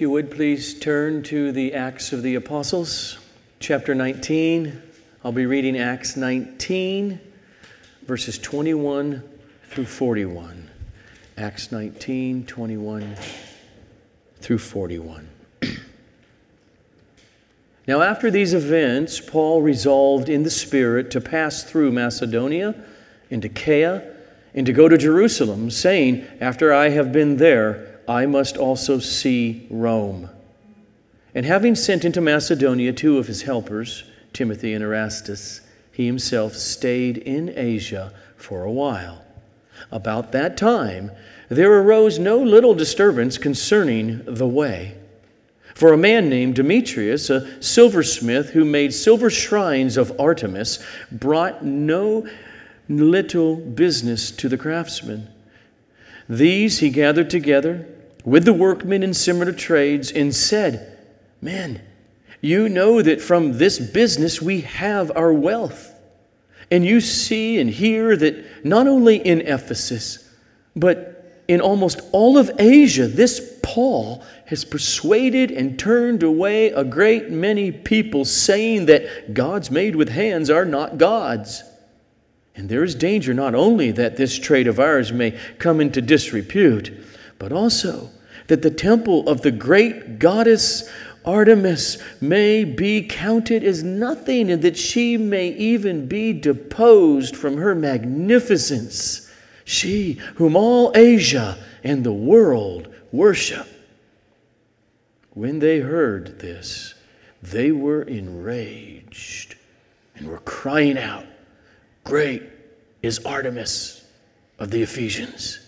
you would please turn to the Acts of the Apostles, chapter 19. I'll be reading Acts 19, verses 21 through 41. Acts 19, 21 through 41. now, after these events, Paul resolved in the Spirit to pass through Macedonia into Achaia and to go to Jerusalem, saying, After I have been there, I must also see Rome. And having sent into Macedonia two of his helpers, Timothy and Erastus, he himself stayed in Asia for a while. About that time, there arose no little disturbance concerning the way. For a man named Demetrius, a silversmith who made silver shrines of Artemis, brought no little business to the craftsmen. These he gathered together with the workmen in similar trades and said, Men, you know that from this business we have our wealth. And you see and hear that not only in Ephesus, but in almost all of Asia, this Paul has persuaded and turned away a great many people, saying that gods made with hands are not gods. And there is danger not only that this trade of ours may come into disrepute, but also that the temple of the great goddess Artemis may be counted as nothing, and that she may even be deposed from her magnificence, she whom all Asia and the world worship. When they heard this, they were enraged and were crying out, Great is Artemis of the Ephesians.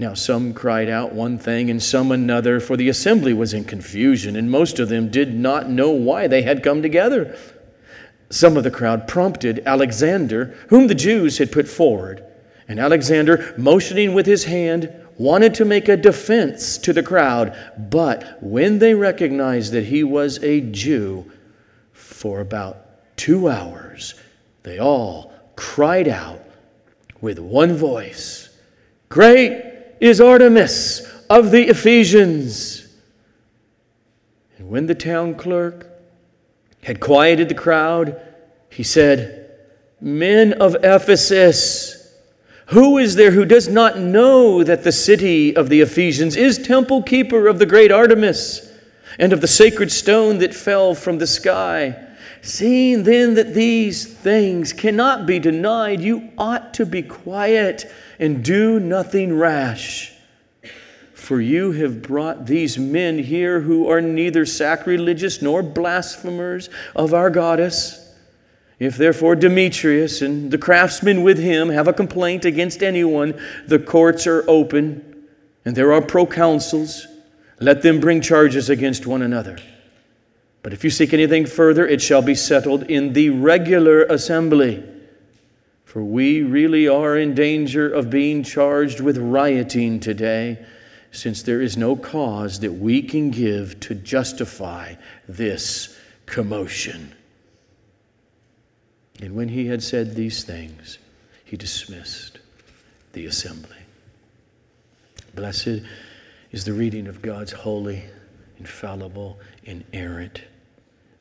Now, some cried out one thing and some another, for the assembly was in confusion, and most of them did not know why they had come together. Some of the crowd prompted Alexander, whom the Jews had put forward. And Alexander, motioning with his hand, wanted to make a defense to the crowd. But when they recognized that he was a Jew, for about two hours, they all cried out with one voice Great is Artemis of the Ephesians. And when the town clerk had quieted the crowd, he said, Men of Ephesus, who is there who does not know that the city of the Ephesians is temple keeper of the great Artemis and of the sacred stone that fell from the sky? Seeing then that these things cannot be denied, you ought to be quiet and do nothing rash. For you have brought these men here who are neither sacrilegious nor blasphemers of our goddess. If therefore Demetrius and the craftsmen with him have a complaint against anyone, the courts are open and there are proconsuls. Let them bring charges against one another. But if you seek anything further, it shall be settled in the regular assembly. For we really are in danger of being charged with rioting today, since there is no cause that we can give to justify this commotion. And when he had said these things, he dismissed the assembly. Blessed is the reading of God's holy, infallible, inerrant,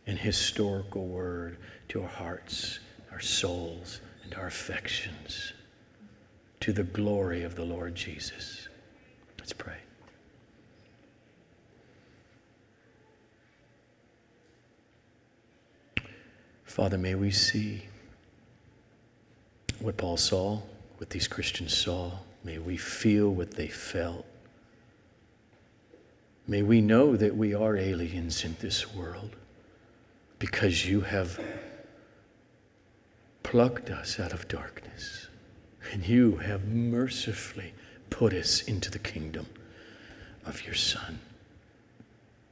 and historical word to our hearts, our souls, and our affections to the glory of the Lord Jesus. Let's pray. Father, may we see what Paul saw, what these Christians saw. May we feel what they felt. May we know that we are aliens in this world because you have plucked us out of darkness and you have mercifully put us into the kingdom of your Son.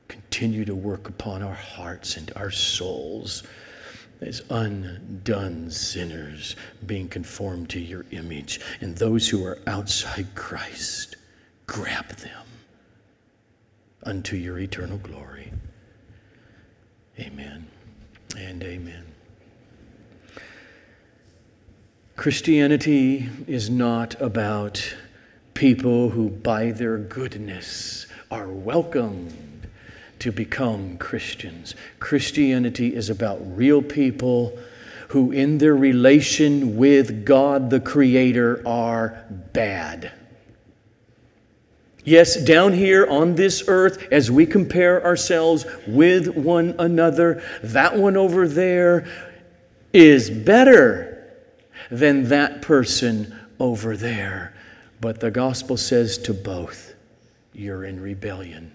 continue to work upon our hearts and our souls as undone sinners being conformed to your image. And those who are outside Christ, grab them unto your eternal glory. Amen and amen. Christianity is not about people who, by their goodness, are welcomed to become Christians. Christianity is about real people who, in their relation with God the Creator, are bad. Yes, down here on this earth, as we compare ourselves with one another, that one over there is better than that person over there. But the gospel says to both, you're in rebellion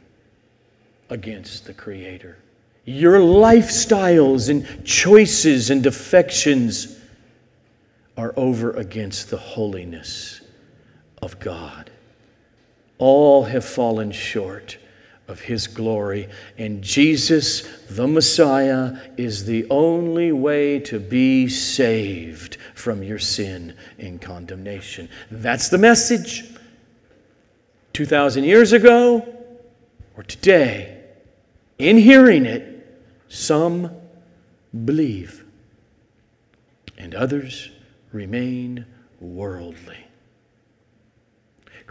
against the Creator. Your lifestyles and choices and affections are over against the holiness of God. All have fallen short of His glory. And Jesus, the Messiah, is the only way to be saved from your sin and condemnation. That's the message. 2,000 years ago or today, in hearing it, some believe and others remain worldly.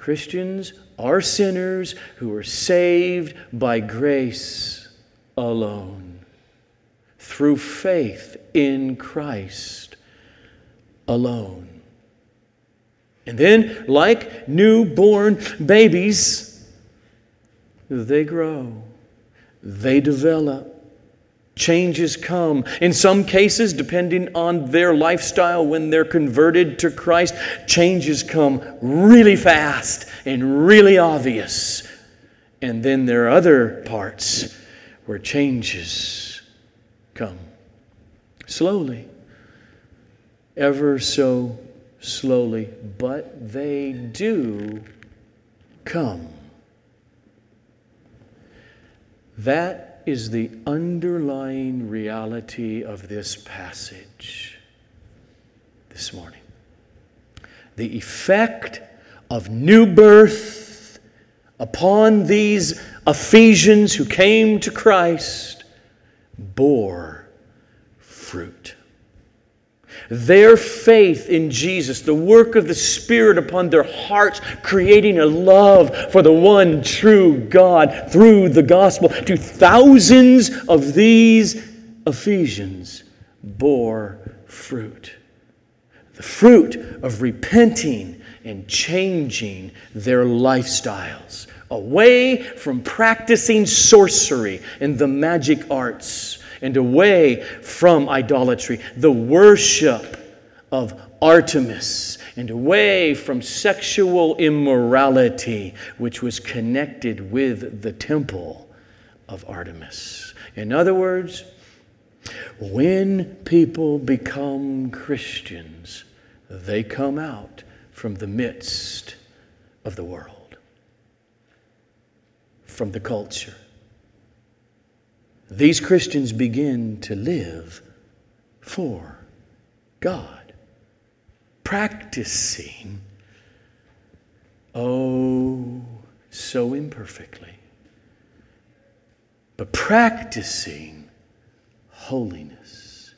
Christians are sinners who are saved by grace alone, through faith in Christ alone. And then, like newborn babies, they grow, they develop, Changes come. In some cases, depending on their lifestyle when they're converted to Christ, changes come really fast and really obvious. And then there are other parts where changes come slowly, ever so slowly, but they do come. That is the underlying reality of this passage this morning. The effect of new birth upon these Ephesians who came to Christ bore fruit. Their faith in Jesus, the work of the Spirit upon their hearts, creating a love for the one true God through the gospel, to thousands of these Ephesians bore fruit. The fruit of repenting and changing their lifestyles away from practicing sorcery and the magic arts and away from idolatry, the worship of Artemis, and away from sexual immorality, which was connected with the temple of Artemis. In other words, when people become Christians, they come out from the midst of the world, from the culture, these Christians begin to live for God, practicing, oh, so imperfectly, but practicing holiness.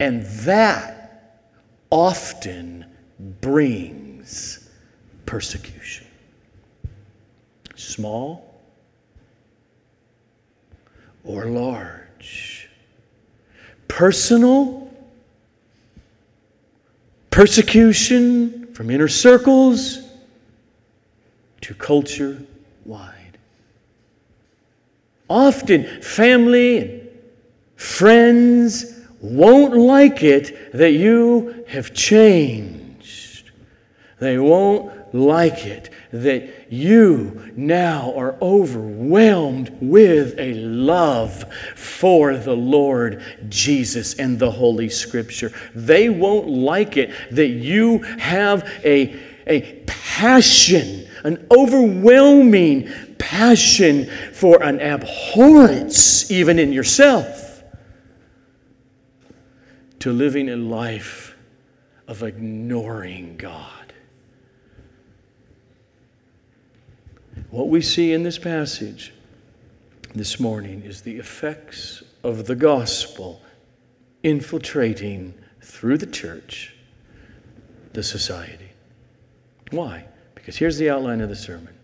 And that often brings persecution. Small or large. Personal, persecution from inner circles to culture wide. Often, family and friends won't like it that you have changed. They won't like it that you now are overwhelmed with a love for the Lord Jesus and the Holy Scripture. They won't like it that you have a, a passion an overwhelming passion for an abhorrence, even in yourself, to living a life of ignoring God. What we see in this passage this morning is the effects of the gospel infiltrating through the church the society. Why? Because here's the outline of the sermon.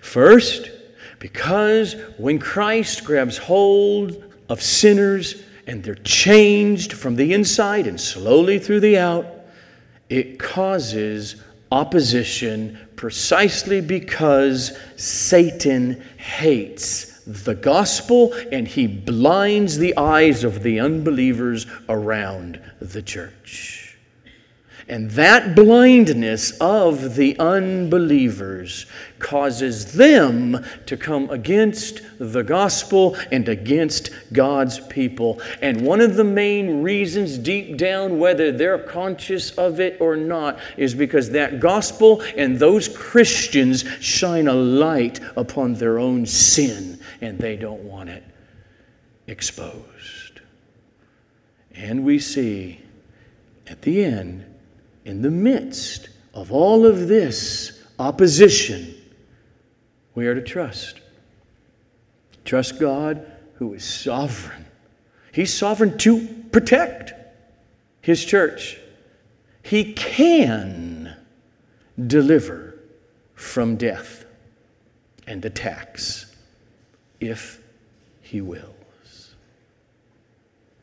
First, because when Christ grabs hold of sinners and they're changed from the inside and slowly through the out, it causes opposition precisely because Satan hates the gospel and he blinds the eyes of the unbelievers around the church. And that blindness of the unbelievers causes them to come against the gospel and against God's people. And one of the main reasons, deep down, whether they're conscious of it or not, is because that gospel and those Christians shine a light upon their own sin and they don't want it exposed. And we see at the end, in the midst of all of this opposition, we are to trust. Trust God who is sovereign. He's sovereign to protect His church. He can deliver from death and attacks if He wills.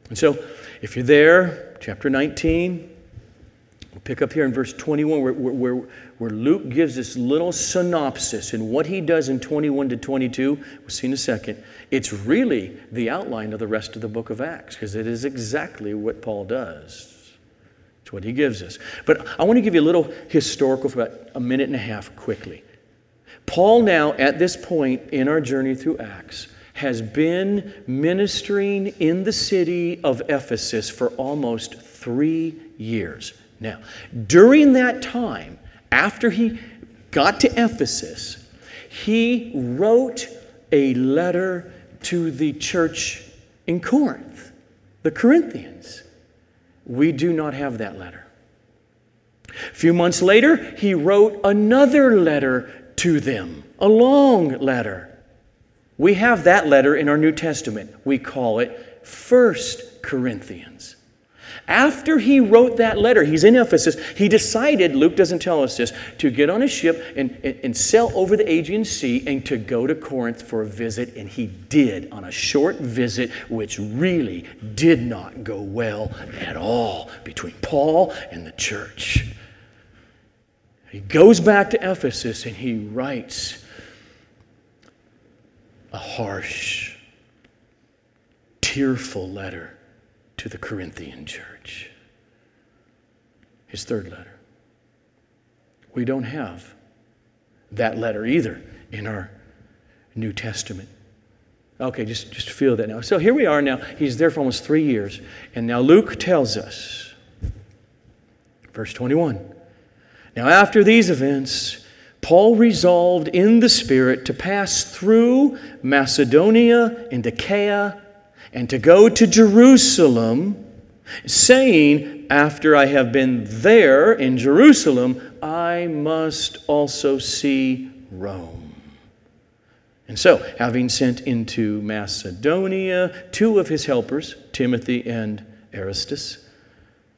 And so, if you're there, chapter 19, We'll pick up here in verse 21 where, where, where Luke gives this little synopsis and what he does in 21 to 22. We'll see in a second. It's really the outline of the rest of the book of Acts because it is exactly what Paul does. It's what he gives us. But I want to give you a little historical for about a minute and a half quickly. Paul, now at this point in our journey through Acts, has been ministering in the city of Ephesus for almost three years. Now, during that time, after he got to Ephesus, he wrote a letter to the church in Corinth, the Corinthians. We do not have that letter. A few months later, he wrote another letter to them, a long letter. We have that letter in our New Testament. We call it First Corinthians. After he wrote that letter, he's in Ephesus, he decided, Luke doesn't tell us this, to get on a ship and, and, and, sail over the Aegean Sea and to go to Corinth for a visit. And he did on a short visit, which really did not go well at all between Paul and the church. He goes back to Ephesus and he writes a harsh, tearful letter to the Corinthian church. His third letter. We don't have that letter either in our New Testament. Okay, just, just feel that now. So here we are now. He's there for almost three years. And now Luke tells us, verse 21. Now, after these events, Paul resolved in the Spirit to pass through Macedonia and Achaia and to go to Jerusalem, saying, After I have been there in Jerusalem, I must also see Rome. And so, having sent into Macedonia two of his helpers, Timothy and Erastus,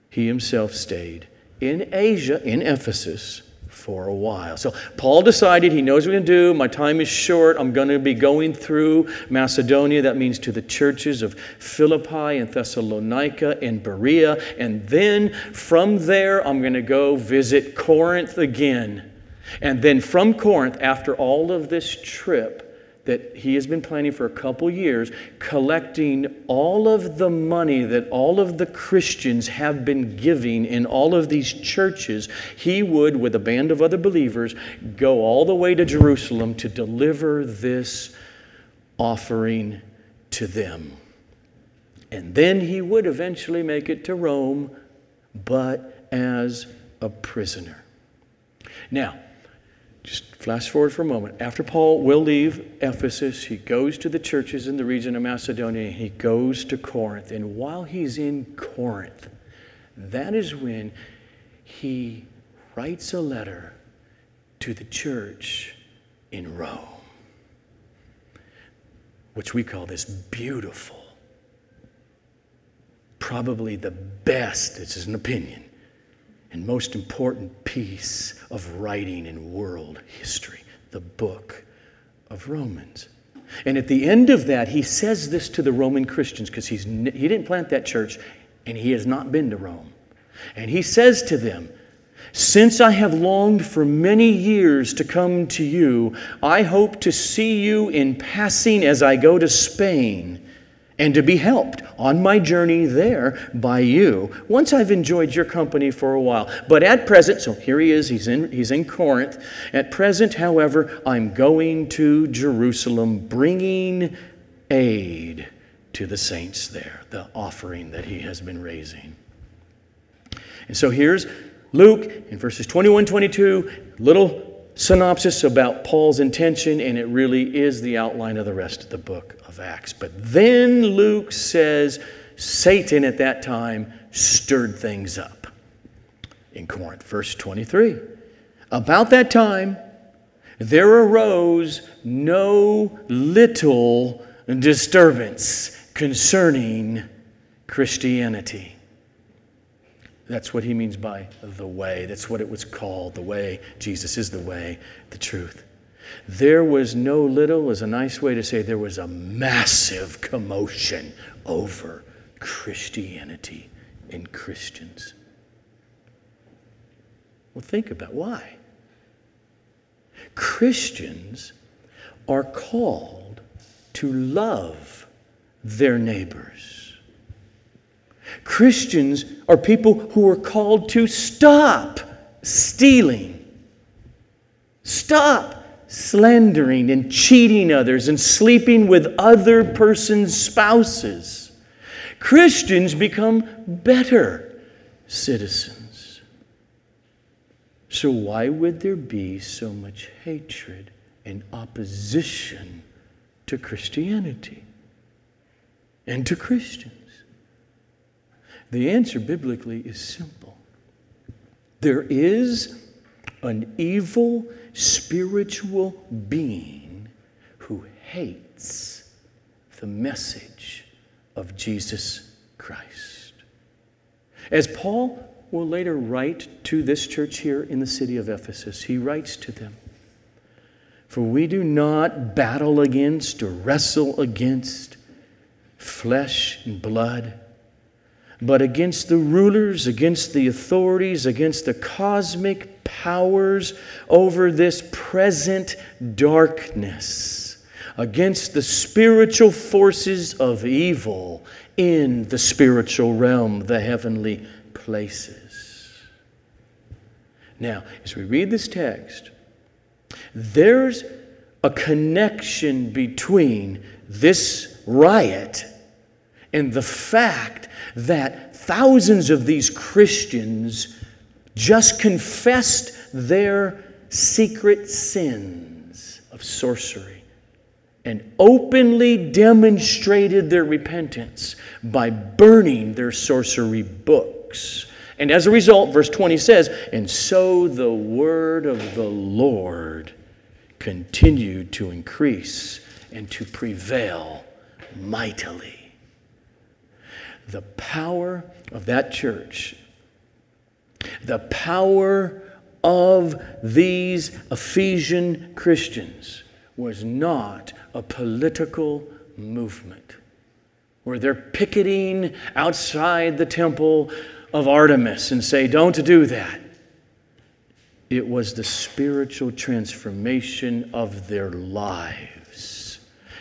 he himself stayed in Asia, in Ephesus, for a while. So Paul decided he knows what to do. My time is short. I'm going to be going through Macedonia. That means to the churches of Philippi and Thessalonica and Berea. And then from there, I'm going to go visit Corinth again. And then from Corinth, after all of this trip, that he has been planning for a couple years, collecting all of the money that all of the Christians have been giving in all of these churches. He would, with a band of other believers, go all the way to Jerusalem to deliver this offering to them. And then he would eventually make it to Rome, but as a prisoner. Now, just flash forward for a moment. After Paul will leave Ephesus, he goes to the churches in the region of Macedonia. and He goes to Corinth. And while he's in Corinth, that is when he writes a letter to the church in Rome, which we call this beautiful, probably the best, this is an opinion, and most important piece of writing in world history, the book of Romans. And at the end of that, he says this to the Roman Christians because he didn't plant that church and he has not been to Rome. And he says to them, Since I have longed for many years to come to you, I hope to see you in passing as I go to Spain and to be helped on my journey there by you once I've enjoyed your company for a while. But at present, so here he is, he's in, he's in Corinth. At present, however, I'm going to Jerusalem bringing aid to the saints there, the offering that he has been raising. And so here's Luke in verses 21 22, little synopsis about Paul's intention, and it really is the outline of the rest of the book of Acts. But then Luke says Satan at that time stirred things up in Corinth. Verse 23. About that time, there arose no little disturbance concerning Christianity. That's what he means by the way. That's what it was called the way. Jesus is the way, the truth. There was no little, is a nice way to say there was a massive commotion over Christianity and Christians. Well, think about why. Christians are called to love their neighbors. Christians are people who are called to stop stealing, stop slandering and cheating others and sleeping with other persons' spouses. Christians become better citizens. So, why would there be so much hatred and opposition to Christianity and to Christians? The answer biblically is simple there is an evil spiritual being who hates the message of Jesus Christ. As Paul will later write to this church here in the city of Ephesus, he writes to them For we do not battle against or wrestle against flesh and blood but against the rulers, against the authorities, against the cosmic powers over this present darkness, against the spiritual forces of evil in the spiritual realm, the heavenly places. Now, as we read this text, there's a connection between this riot and the fact that thousands of these Christians just confessed their secret sins of sorcery and openly demonstrated their repentance by burning their sorcery books. And as a result, verse 20 says, And so the word of the Lord continued to increase and to prevail mightily the power of that church, the power of these Ephesian Christians was not a political movement where they're picketing outside the temple of Artemis and say, Don't do that. It was the spiritual transformation of their lives.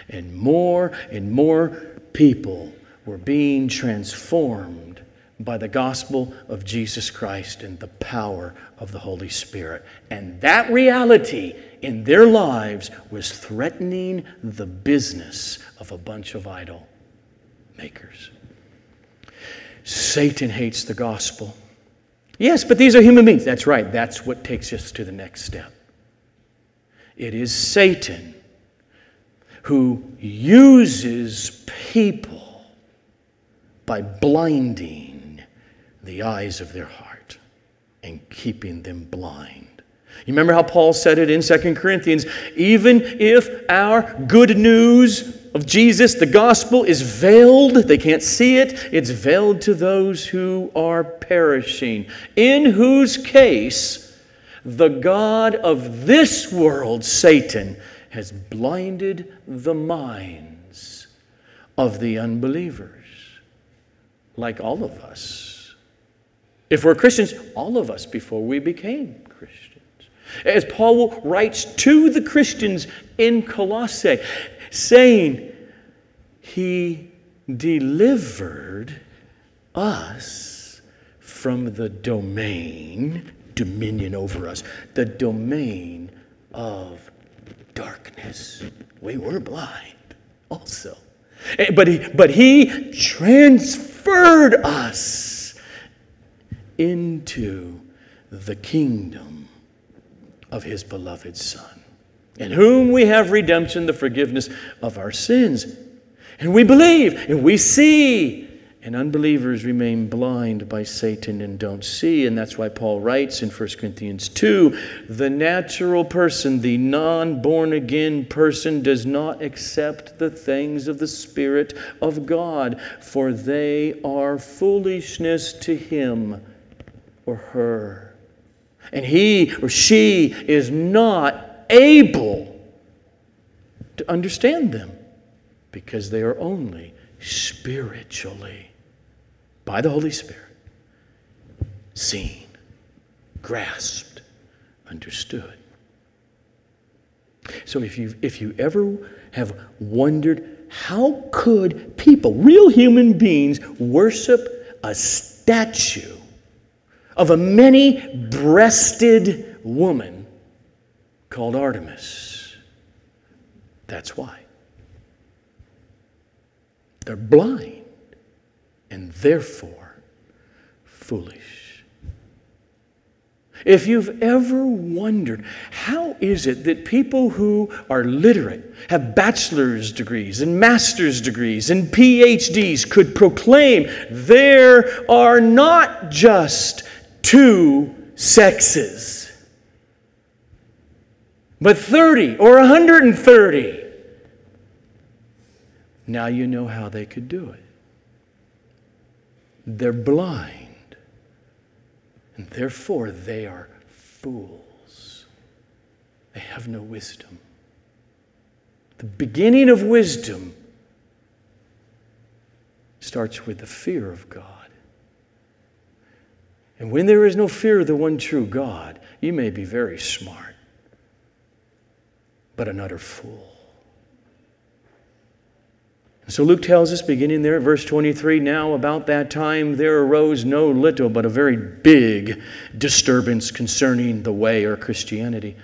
And more and more people were being transformed by the gospel of Jesus Christ and the power of the Holy Spirit. And that reality in their lives was threatening the business of a bunch of idol makers. Satan hates the gospel. Yes, but these are human beings. That's right. That's what takes us to the next step. it is Satan who uses people by blinding the eyes of their heart and keeping them blind. You remember how Paul said it in 2 Corinthians? Even if our good news of Jesus, the gospel, is veiled, they can't see it, it's veiled to those who are perishing, in whose case the God of this world, Satan, has blinded the minds of the unbelievers, like all of us. If we're Christians, all of us before we became Christians. As Paul writes to the Christians in Colossae, saying, He delivered us from the domain, dominion over us, the domain of darkness. We were blind also. Eh, but he, but he transferred us into the kingdom of his beloved Son, in whom we have redemption, the forgiveness of our sins. And we believe and we see. And unbelievers remain blind by Satan and don't see. And that's why Paul writes in 1 Corinthians 2 the natural person, the non born again person, does not accept the things of the Spirit of God, for they are foolishness to him or her and he or she is not able to understand them because they are only spiritually, by the Holy Spirit, seen, grasped, understood. So if you if you ever have wondered how could people, real human beings, worship a statue of a many breasted woman called Artemis. That's why. They're blind and therefore foolish. If you've ever wondered, how is it that people who are literate, have bachelor's degrees and master's degrees and PhDs could proclaim there are not just two sexes, but 30 or 130. Now you know how they could do it. They're blind, and therefore they are fools. They have no wisdom. The beginning of wisdom starts with the fear of God. And when there is no fear of the one true God, you may be very smart, but an utter fool. So Luke tells us, beginning there verse 23, now about that time there arose no little but a very big disturbance concerning the way or Christianity.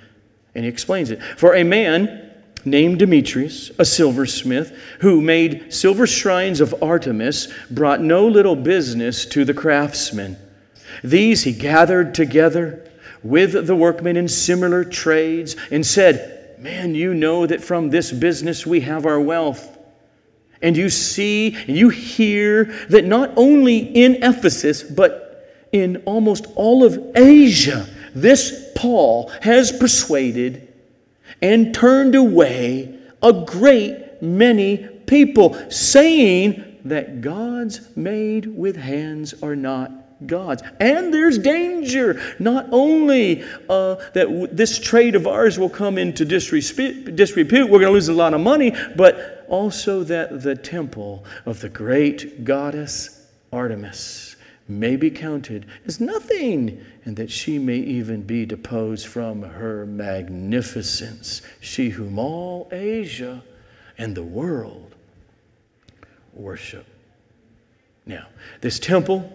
And he explains it. For a man named Demetrius, a silversmith, who made silver shrines of Artemis, brought no little business to the craftsmen. These he gathered together with the workmen in similar trades and said, Man, you know that from this business we have our wealth. And you see and you hear that not only in Ephesus, but in almost all of Asia, this Paul has persuaded and turned away a great many people, saying that gods made with hands are not gods. And there's danger, not only uh, that w- this trade of ours will come into disrepute, disrepute we're going to lose a lot of money, but also that the temple of the great goddess Artemis may be counted as nothing, and that she may even be deposed from her magnificence, she whom all Asia and the world worship. Now, this temple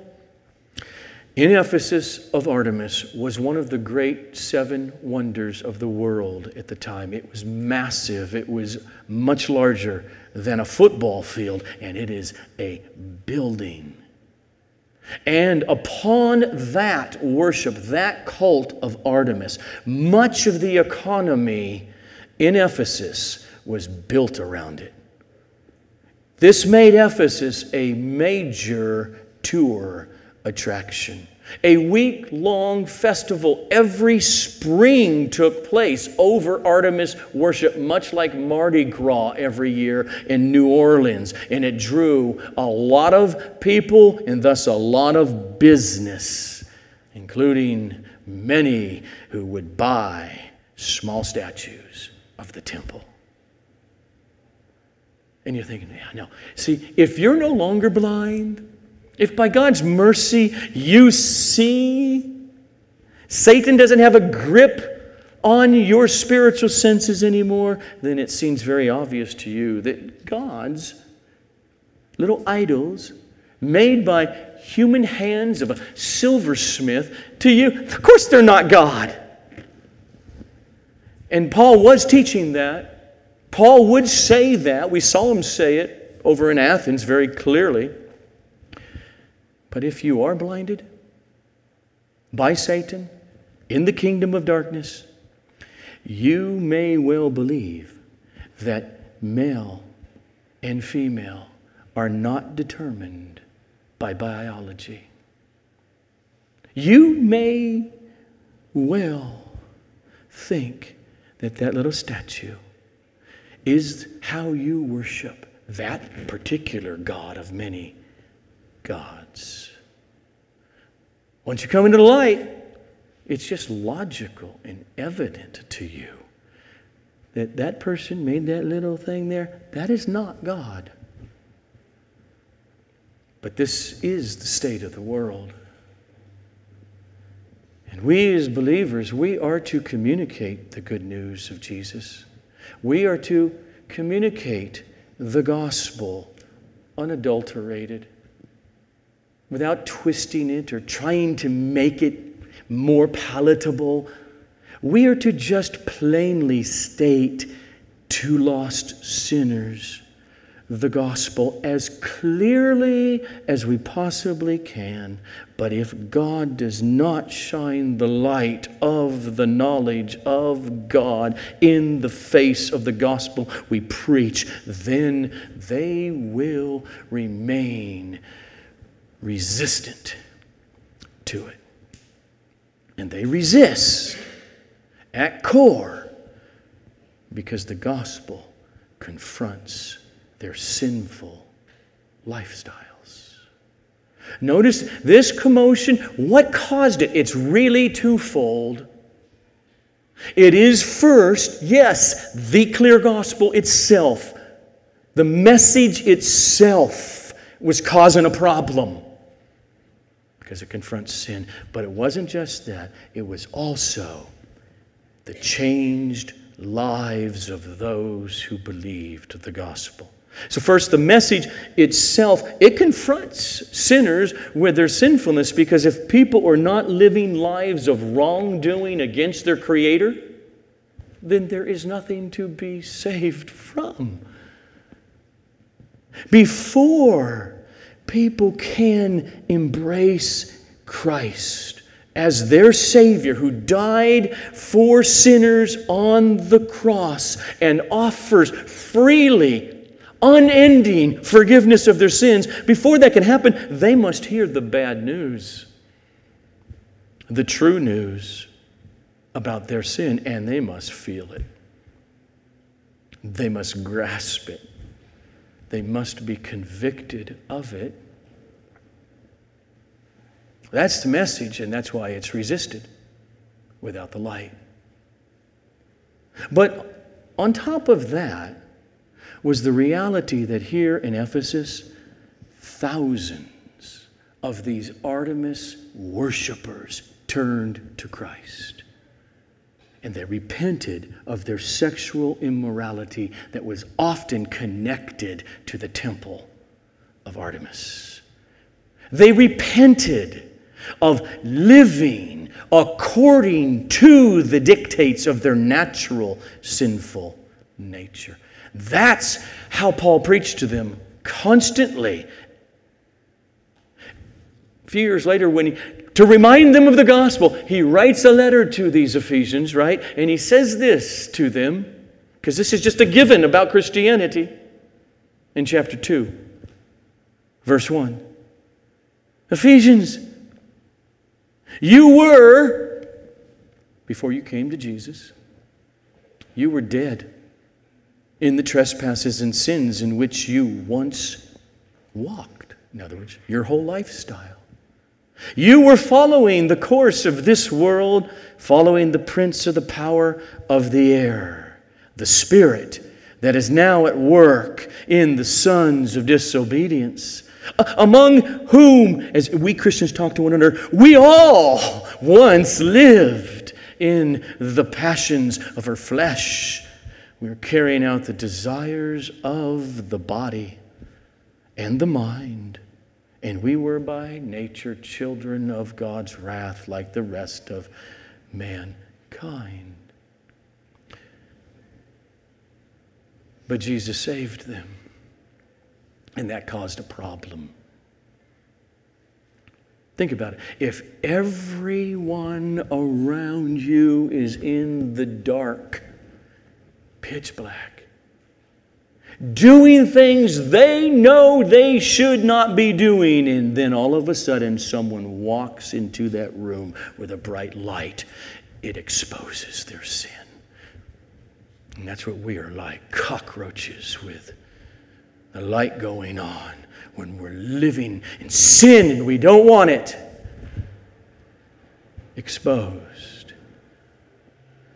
in Ephesus of Artemis was one of the great seven wonders of the world at the time. It was massive, it was much larger than a football field, and it is a building. And upon that worship, that cult of Artemis, much of the economy in Ephesus was built around it. This made Ephesus a major tour attraction. A week long festival every spring took place over Artemis worship, much like Mardi Gras every year in New Orleans. And it drew a lot of people and thus a lot of business, including many who would buy small statues of the temple. And you're thinking, yeah, no. See, if you're no longer blind, if by God's mercy you see, Satan doesn't have a grip on your spiritual senses anymore, then it seems very obvious to you that God's little idols made by human hands of a silversmith to you, of course they're not God. And Paul was teaching that. Paul would say that. We saw him say it over in Athens very clearly. But if you are blinded by Satan in the kingdom of darkness, you may well believe that male and female are not determined by biology. You may well think that that little statue is how you worship that particular God of many gods. Once you come into the light, it's just logical and evident to you that that person made that little thing there. That is not God. But this is the state of the world. And we as believers, we are to communicate the good news of Jesus. We are to communicate the gospel unadulterated without twisting it or trying to make it more palatable. We are to just plainly state to lost sinners the gospel as clearly as we possibly can. But if God does not shine the light of the knowledge of God in the face of the gospel we preach, then they will remain resistant to it. And they resist at core because the gospel confronts their sinful lifestyles. Notice this commotion, what caused it? It's really twofold. It is first, yes, the clear gospel itself, the message itself was causing a problem because it confronts sin. But it wasn't just that, it was also the changed lives of those who believed the gospel. So, first, the message itself, it confronts sinners with their sinfulness because if people are not living lives of wrongdoing against their Creator, then there is nothing to be saved from. Before people can embrace Christ as their Savior who died for sinners on the cross and offers freely unending forgiveness of their sins, before that can happen, they must hear the bad news, the true news about their sin, and they must feel it. They must grasp it. They must be convicted of it. That's the message, and that's why it's resisted without the light. But on top of that was the reality that here in Ephesus, thousands of these Artemis worshippers turned to Christ. And they repented of their sexual immorality that was often connected to the temple of Artemis. They repented of living according to the dictates of their natural sinful nature. That's how Paul preached to them constantly. A few years later, when he, to remind them of the gospel, he writes a letter to these Ephesians, right? And he says this to them because this is just a given about Christianity in chapter 2, verse 1. Ephesians, you were, before you came to Jesus, you were dead in the trespasses and sins in which you once walked. In other words, your whole lifestyle. You were following the course of this world, following the prince of the power of the air, the spirit that is now at work in the sons of disobedience, among whom, as we Christians talk to one another, we all once lived in the passions of our flesh. We were carrying out the desires of the body and the mind. And we were by nature children of God's wrath like the rest of mankind. But Jesus saved them, and that caused a problem. Think about it. If everyone around you is in the dark, pitch black, doing things they know they should not be doing, and then all of a sudden someone walks into that room with a bright light, it exposes their sin. And that's what we are like cockroaches with the light going on when we're living in sin and we don't want it. Exposed.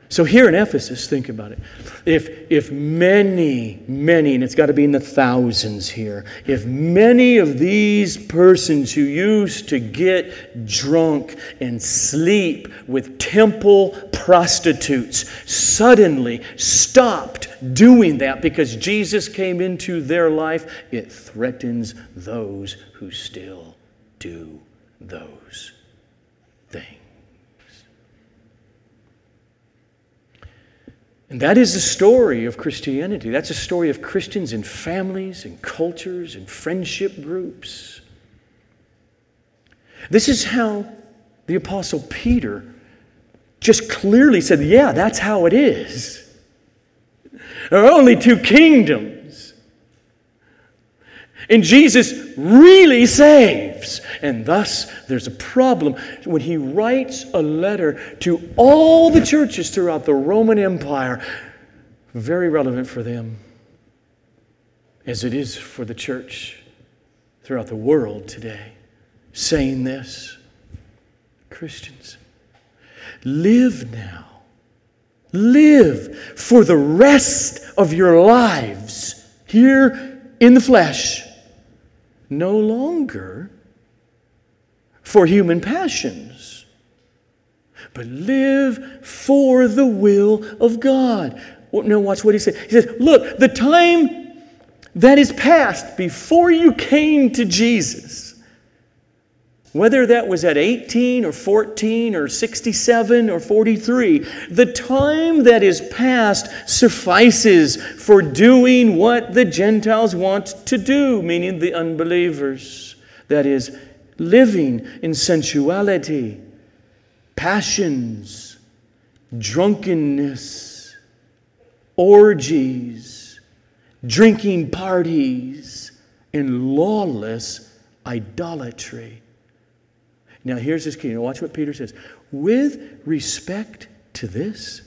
So here in Ephesus, think about it. If, if many, many, and it's got to be in the thousands here, if many of these persons who used to get drunk and sleep with temple prostitutes suddenly stopped doing that because Jesus came into their life, it threatens those who still do those things. And that is the story of Christianity. That's a story of Christians and families and cultures and friendship groups. This is how the Apostle Peter just clearly said, Yeah, that's how it is. There are only two kingdoms. And Jesus really saves. And thus, there's a problem when he writes a letter to all the churches throughout the Roman Empire, very relevant for them, as it is for the church throughout the world today, saying this Christians, live now. Live for the rest of your lives here in the flesh no longer for human passions, but live for the will of God. Now, watch what he says. He says, Look, the time that is past before you came to Jesus, whether that was at 18 or 14 or 67 or 43, the time that is past suffices for doing what the Gentiles want to do, meaning the unbelievers. That is, living in sensuality, passions, drunkenness, orgies, drinking parties, and lawless idolatry. Now, here's this key. Now, watch what Peter says. With respect to this,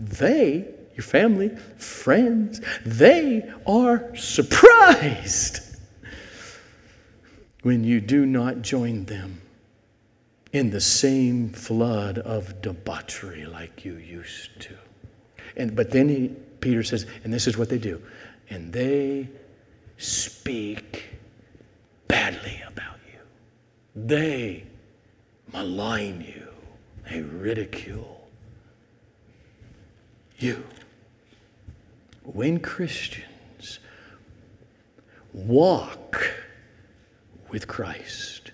they, your family, friends, they are surprised when you do not join them in the same flood of debauchery like you used to. And, but then he, Peter says, and this is what they do, and they speak badly about they malign you, they ridicule you. When Christians walk with Christ,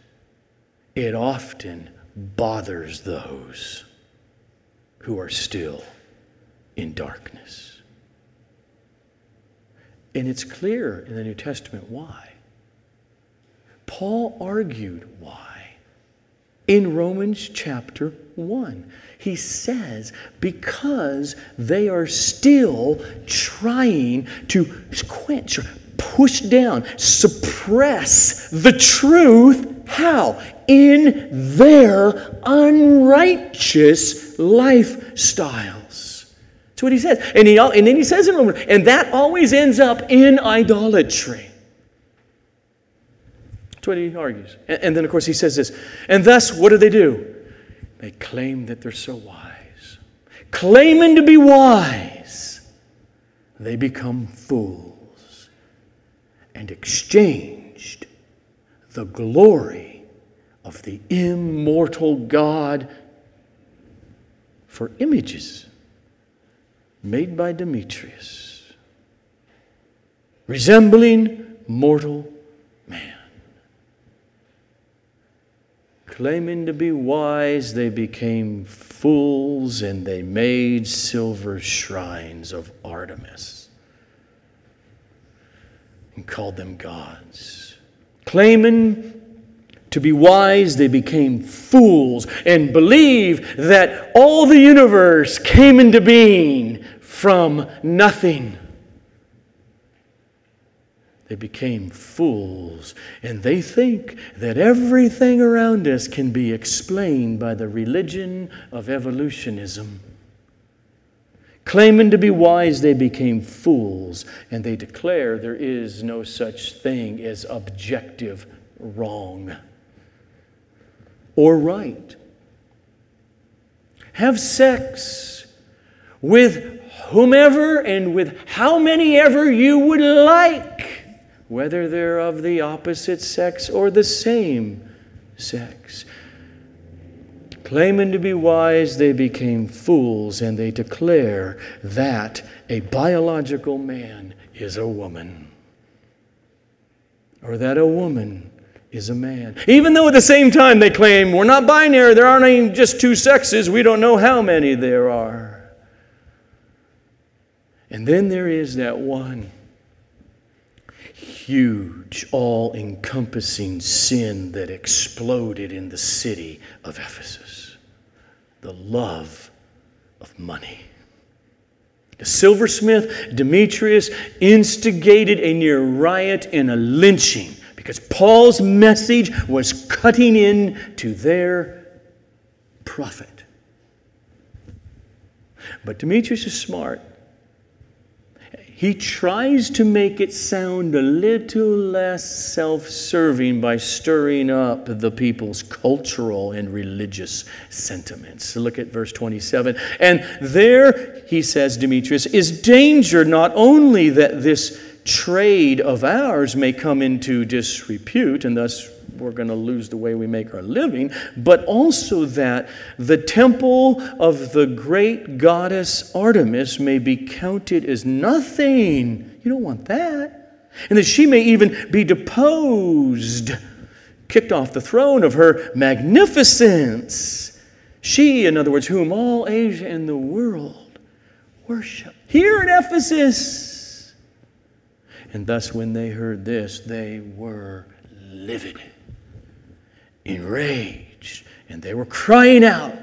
it often bothers those who are still in darkness. And it's clear in the New Testament why. Paul argued why. in Romans chapter 1. He says, because they are still trying to quench push down, suppress the truth. How? In their unrighteous lifestyles. That's what he says. And, he, and then he says in Romans, and that always ends up in idolatry. That's what he argues. And, and then, of course, he says this. And thus, what do they do? They claim that they're so wise. Claiming to be wise, they become fools and exchanged the glory of the immortal God for images made by Demetrius, resembling mortal man. Claiming to be wise, they became fools and they made silver shrines of Artemis and called them gods. Claiming to be wise, they became fools and believed that all the universe came into being from nothing. They became fools, and they think that everything around us can be explained by the religion of evolutionism. Claiming to be wise, they became fools, and they declare there is no such thing as objective wrong or right. Have sex with whomever and with how many ever you would like whether they're of the opposite sex or the same sex. Claiming to be wise, they became fools and they declare that a biological man is a woman or that a woman is a man. Even though at the same time they claim we're not binary, there aren't even just two sexes, we don't know how many there are. And then there is that one huge, all encompassing sin that exploded in the city of Ephesus the love of money. The silversmith Demetrius instigated a near riot and a lynching because Paul's message was cutting in to their profit. But Demetrius is smart. He tries to make it sound a little less self serving by stirring up the people's cultural and religious sentiments. Look at verse 27. And there, he says, Demetrius, is danger not only that this trade of ours may come into disrepute and thus we're going to lose the way we make our living, but also that the temple of the great goddess Artemis may be counted as nothing. You don't want that. And that she may even be deposed, kicked off the throne of her magnificence. She, in other words, whom all Asia and the world worship. Here in Ephesus. And thus, when they heard this, they were livid enraged, and they were crying out,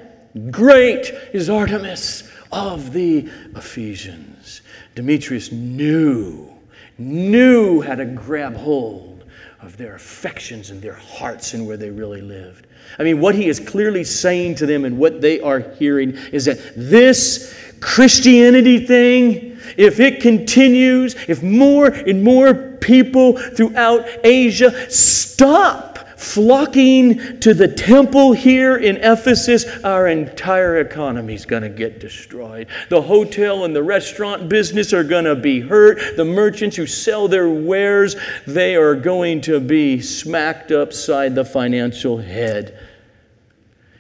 Great is Artemis of the Ephesians. Demetrius knew, knew how to grab hold of their affections and their hearts and where they really lived. I mean, what he is clearly saying to them and what they are hearing is that this Christianity thing, if it continues, if more and more people throughout Asia stop flocking to the temple here in Ephesus, our entire economy is going to get destroyed. The hotel and the restaurant business are going to be hurt. The merchants who sell their wares, they are going to be smacked upside the financial head.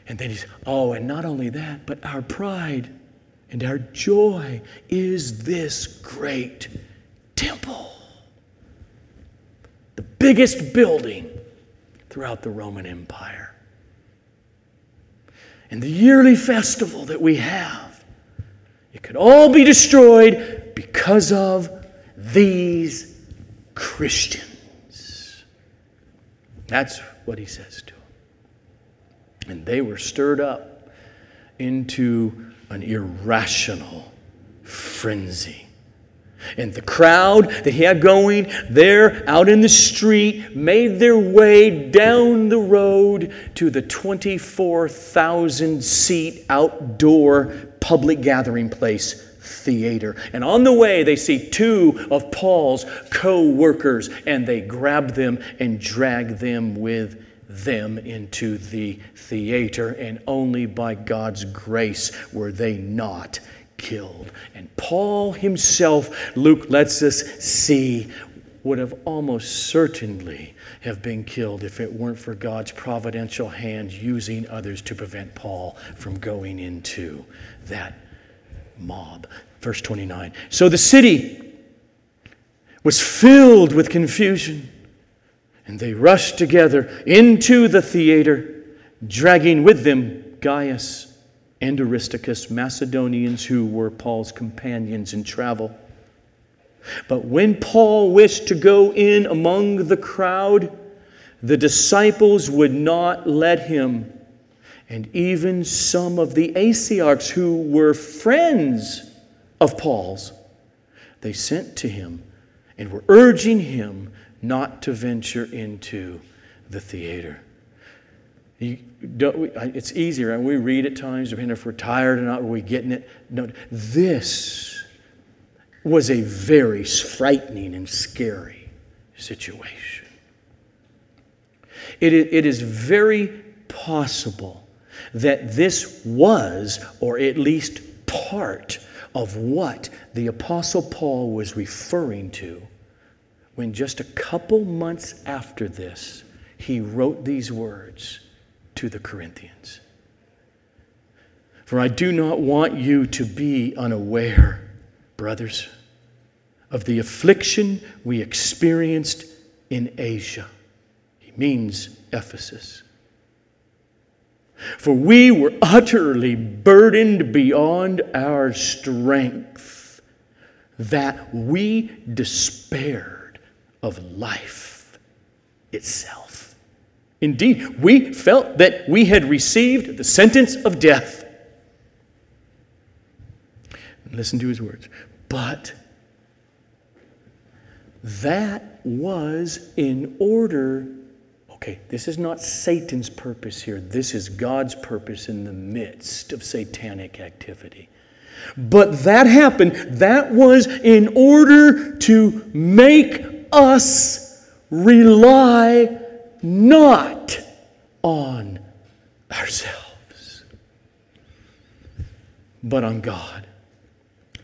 And then he's, oh, and not only that, but our pride and our joy is this great temple. The biggest building throughout the Roman Empire. And the yearly festival that we have, it could all be destroyed because of these Christians. That's what he says to them. And they were stirred up into an irrational frenzy. And the crowd that he had going there out in the street made their way down the road to the 24,000 seat outdoor public gathering place theater. And on the way, they see two of Paul's co workers and they grab them and drag them with them into the theater. And only by God's grace were they not killed. And Paul himself, Luke lets us see, would have almost certainly have been killed if it weren't for God's providential hand using others to prevent Paul from going into that mob. Verse 29. So the city was filled with confusion, and they rushed together into the theater, dragging with them Gaius and Aristarchus, Macedonians who were Paul's companions in travel. But when Paul wished to go in among the crowd, the disciples would not let him. And even some of the Asiarchs who were friends of Paul's, they sent to him and were urging him not to venture into the theater. It's easier, and we read at times, depending if we're tired or not, are we getting it? No, this was a very frightening and scary situation. It, it is very possible that this was, or at least part of what the Apostle Paul was referring to when just a couple months after this, he wrote these words to the Corinthians. For I do not want you to be unaware, brothers, of the affliction we experienced in Asia. He means Ephesus. For we were utterly burdened beyond our strength, that we despaired of life itself. Indeed, we felt that we had received the sentence of death. Listen to his words. But that was in order. Okay, this is not Satan's purpose here. This is God's purpose in the midst of satanic activity. But that happened. That was in order to make us rely not on ourselves, but on God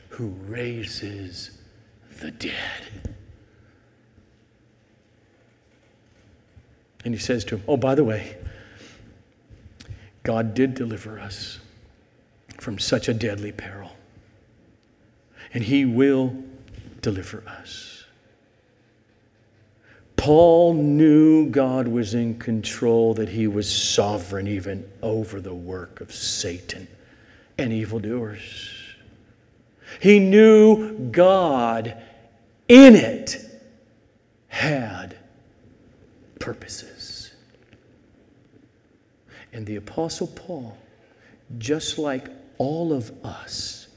who raises the dead. And he says to him, Oh, by the way, God did deliver us from such a deadly peril, and he will deliver us. Paul knew God was in control, that he was sovereign even over the work of Satan and evildoers. He knew God in it had purposes. And the Apostle Paul, just like all of us,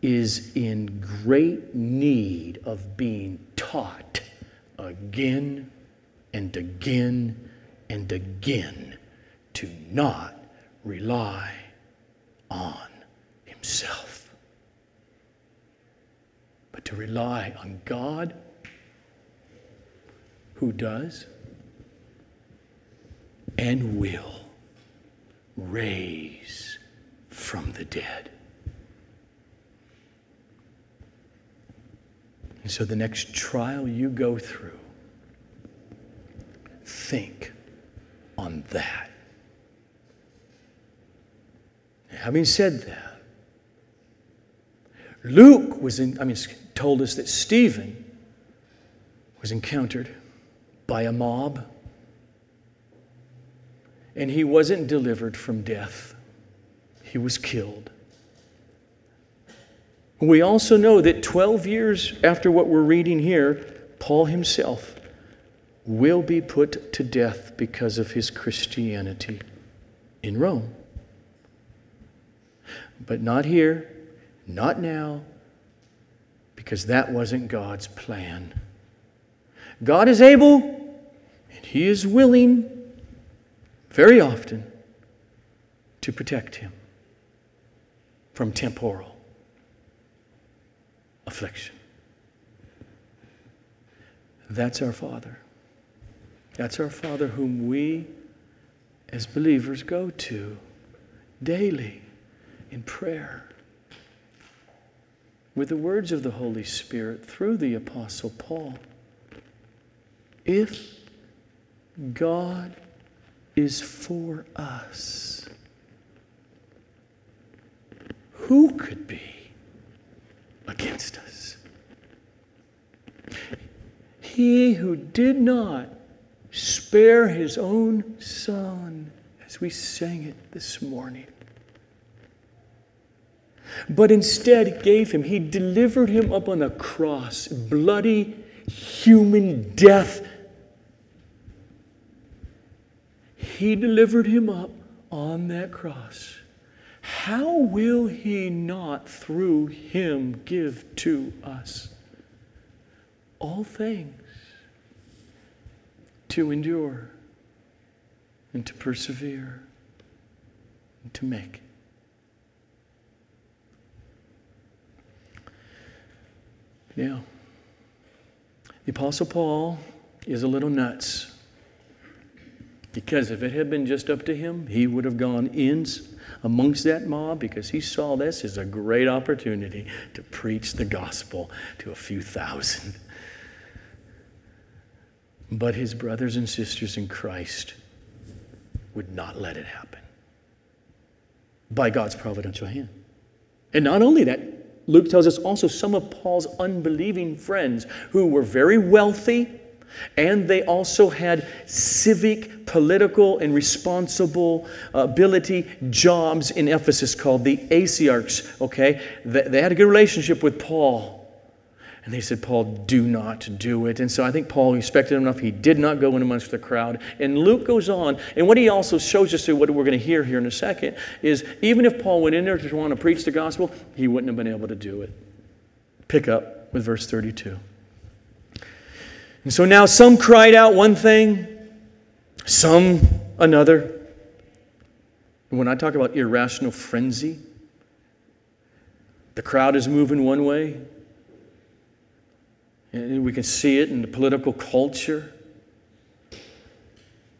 is in great need of being taught again and again and again to not rely on himself, but to rely on God who does and will raise from the dead. And so the next trial you go through, think on that. Having said that, Luke was in, I mean, told us that Stephen was encountered by a mob and he wasn't delivered from death, he was killed. We also know that 12 years after what we're reading here, Paul himself will be put to death because of his Christianity in Rome. But not here, not now, because that wasn't God's plan. God is able and He is willing very often to protect him from temporal affliction. That's our Father. That's our Father whom we as believers go to daily in prayer with the words of the Holy Spirit through the Apostle Paul. If God is for us, who could be against us? He who did not spare his own son, as we sang it this morning, but instead gave him, he delivered him up on a cross, bloody human death. He delivered him up on that cross how will he not through him give to us all things to endure and to persevere and to make? Now, the Apostle Paul is a little nuts because if it had been just up to him, he would have gone in amongst that mob because he saw this as a great opportunity to preach the gospel to a few thousand. But his brothers and sisters in Christ would not let it happen by God's providential hand. And not only that, Luke tells us also some of Paul's unbelieving friends who were very wealthy and they also had civic, political, and responsible ability jobs in Ephesus called the Asiarchs. Okay? They had a good relationship with Paul. And they said, Paul, do not do it. And so I think Paul respected enough. He did not go in amongst the crowd. And Luke goes on, and what he also shows us through what we're going to hear here in a second is even if Paul went in there to want to preach the gospel, he wouldn't have been able to do it. Pick up with verse 32. And so now some cried out one thing, some another. When I talk about irrational frenzy, the crowd is moving one way, and we can see it in the political culture.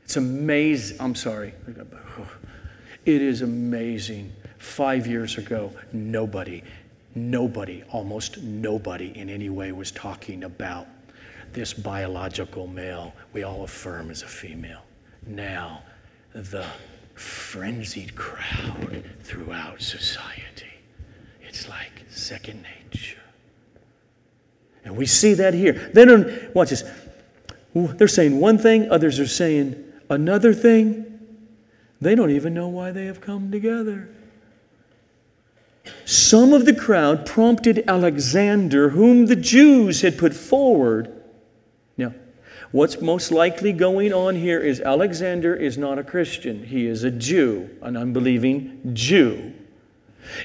It's amazing. I'm sorry. It is amazing. Five years ago, nobody, nobody, almost nobody in any way was talking about this biological male we all affirm as a female. Now, the frenzied crowd throughout society. It's like second nature. And we see that here. Then, watch this. They're saying one thing, others are saying another thing. They don't even know why they have come together. Some of the crowd prompted Alexander, whom the Jews had put forward, What's most likely going on here is Alexander is not a Christian. He is a Jew, an unbelieving Jew.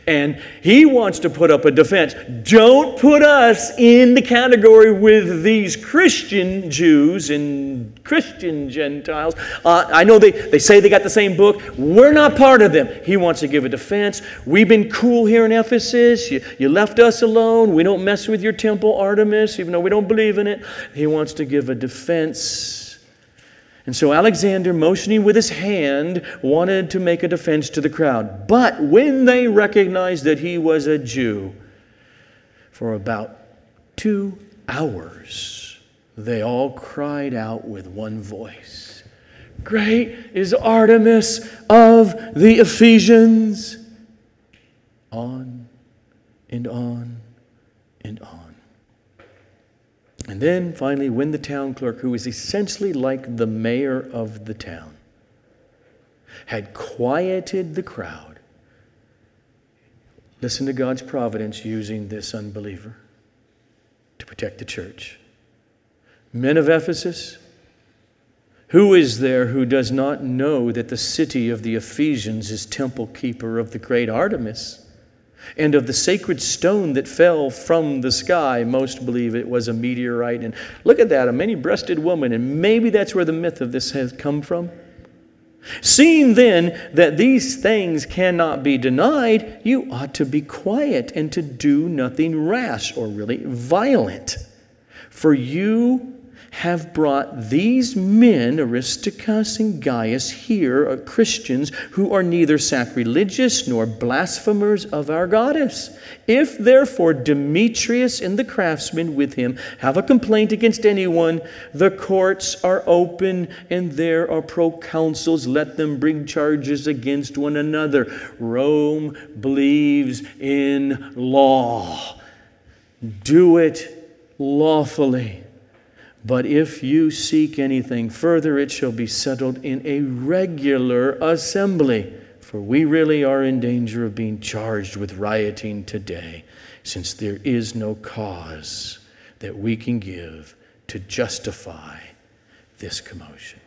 And he wants to put up a defense. Don't put us in the category with these Christian Jews and Christian Gentiles. Uh, I know they, they say they got the same book. We're not part of them. He wants to give a defense. We've been cool here in Ephesus. You, you left us alone. We don't mess with your temple, Artemis, even though we don't believe in it. He wants to give a defense and so Alexander, motioning with his hand, wanted to make a defense to the crowd. But when they recognized that he was a Jew, for about two hours, they all cried out with one voice Great is Artemis of the Ephesians! On and on and on. And then finally, when the town clerk, who was essentially like the mayor of the town, had quieted the crowd, listen to God's providence using this unbeliever to protect the church. Men of Ephesus, Who is there who does not know that the city of the Ephesians is temple keeper of the great Artemis? And of the sacred stone that fell from the sky, most believe it was a meteorite. And look at that, a many breasted woman. And maybe that's where the myth of this has come from. Seeing then that these things cannot be denied, you ought to be quiet and to do nothing rash or really violent. For you have brought these men, Aristarchus and Gaius, here, uh, Christians, who are neither sacrilegious nor blasphemers of our goddess. If therefore Demetrius and the craftsmen with him have a complaint against anyone, the courts are open and there are proconsuls. Let them bring charges against one another. Rome believes in law. Do it lawfully. But if you seek anything further, it shall be settled in a regular assembly. For we really are in danger of being charged with rioting today, since there is no cause that we can give to justify this commotion.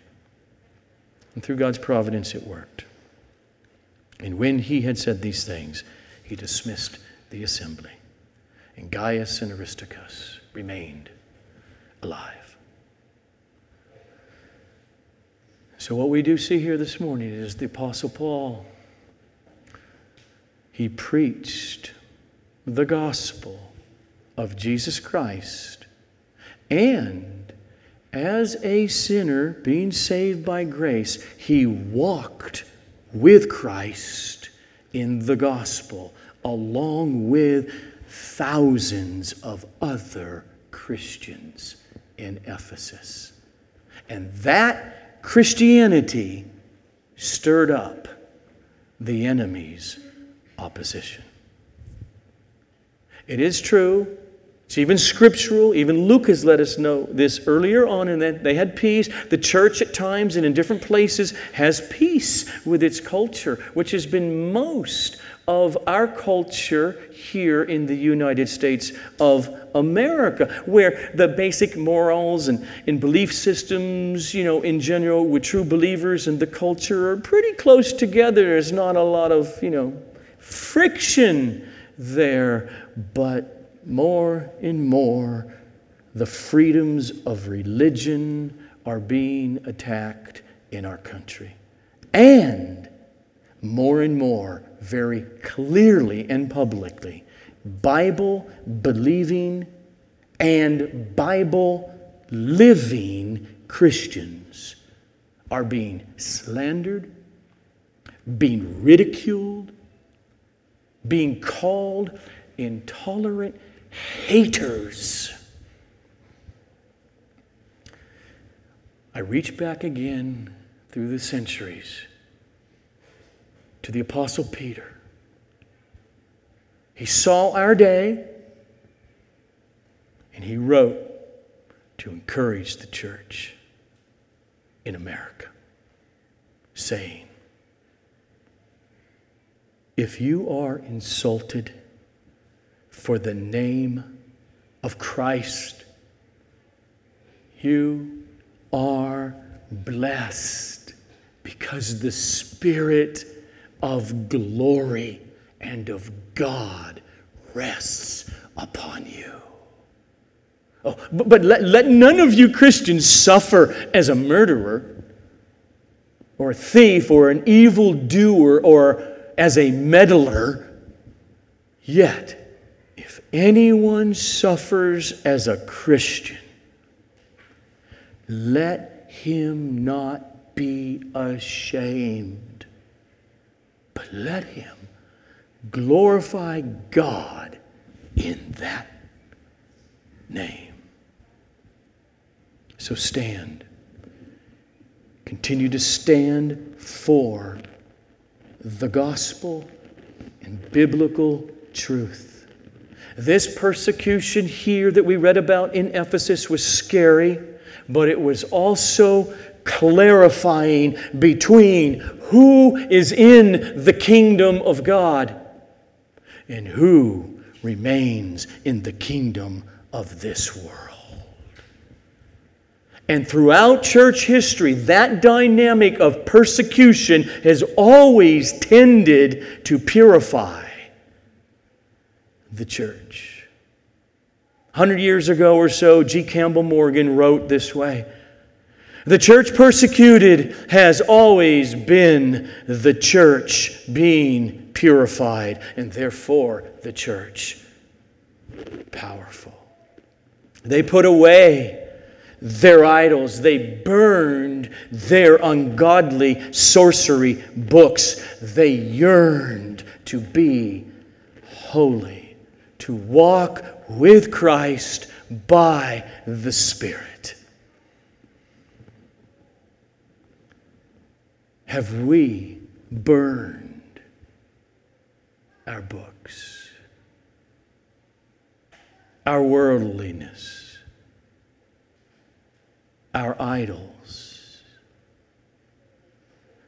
And through God's providence, it worked. And when he had said these things, he dismissed the assembly. And Gaius and Aristarchus remained alive. So, what we do see here this morning is the Apostle Paul. He preached the gospel of Jesus Christ, and as a sinner being saved by grace, he walked with Christ in the gospel, along with thousands of other Christians in Ephesus. And that Christianity stirred up the enemy's opposition. It is true. It's even scriptural. Even Luke has let us know this earlier on, and that they had peace. The church, at times and in different places, has peace with its culture, which has been most of our culture here in the United States of America, where the basic morals and, and belief systems, you know, in general, with true believers and the culture are pretty close together. There's not a lot of, you know, friction there, but more and more the freedoms of religion are being attacked in our country. And more and more, very clearly and publicly, Bible believing and Bible living Christians are being slandered, being ridiculed, being called intolerant haters. I reach back again through the centuries to the Apostle Peter. He saw our day and he wrote to encourage the church in America, saying, If you are insulted for the name of Christ, you are blessed because the Spirit of glory and of God rests upon you. Oh, but, but let, let none of you Christians suffer as a murderer or a thief or an evildoer or as a meddler. Yet, if anyone suffers as a Christian, let him not be ashamed but let him glorify God in that name. So stand. Continue to stand for the gospel and biblical truth. This persecution here that we read about in Ephesus was scary, but it was also clarifying between who is in the kingdom of God and who remains in the kingdom of this world. And throughout church history, that dynamic of persecution has always tended to purify the church. 100 years ago or so, G. Campbell Morgan wrote this way The church persecuted has always been the church being purified, and therefore the church powerful. They put away their idols. They burned their ungodly sorcery books. They yearned to be holy, to walk with Christ by the Spirit. Have we burned our books, our worldliness? our idols?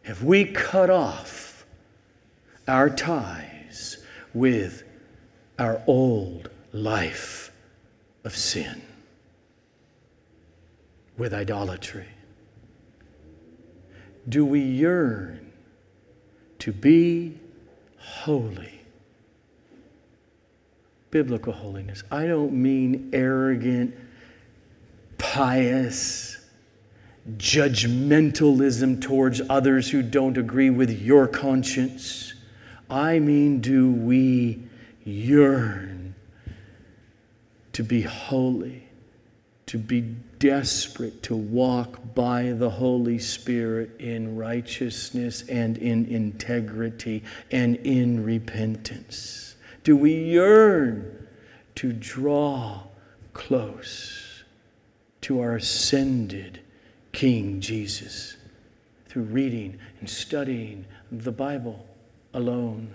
Have we cut off our ties with our old life of sin, with idolatry? Do we yearn to be holy? Biblical holiness. I don't mean arrogant, pious, judgmentalism towards others who don't agree with your conscience. I mean, do we yearn to be holy, to be desperate to walk by the Holy Spirit in righteousness and in integrity and in repentance? Do we yearn to draw close to our ascended King Jesus through reading and studying the Bible alone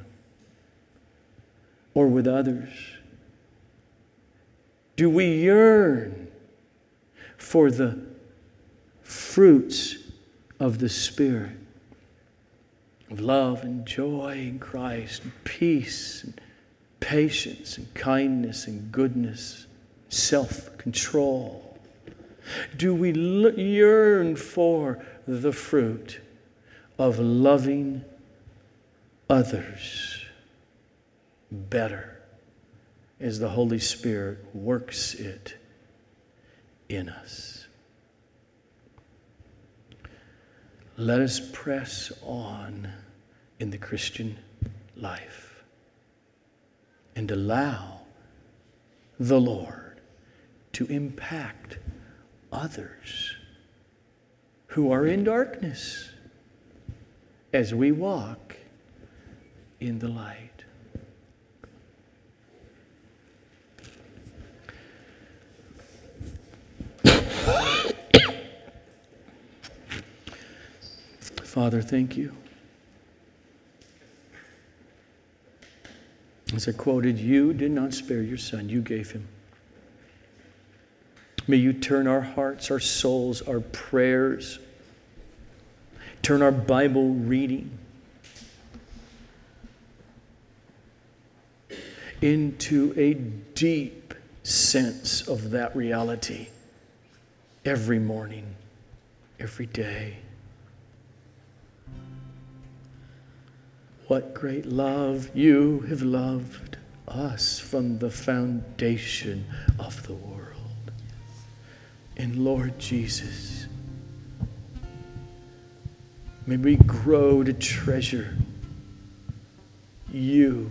or with others? Do we yearn for the fruits of the Spirit of love and joy in Christ, and peace and patience and kindness and goodness, self control? Do we yearn for the fruit of loving others better as the Holy Spirit works it in us? Let us press on in the Christian life and allow the Lord to impact others who are in darkness as we walk in the light. Father, thank you. As I quoted, you did not spare your son, you gave him. May you turn our hearts, our souls, our prayers, turn our Bible reading into a deep sense of that reality every morning, every day. What great love you have loved us from the foundation of the world And Lord Jesus. May we grow to treasure you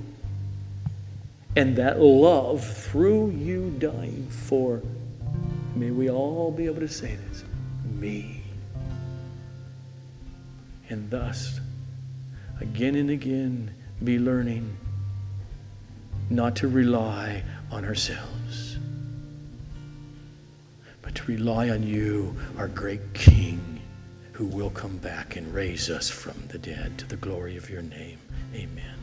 and that love through you dying for. May we all be able to say this me. And thus, again and again, be learning not to rely on ourselves but to rely on you, our great King, who will come back and raise us from the dead to the glory of your name. Amen.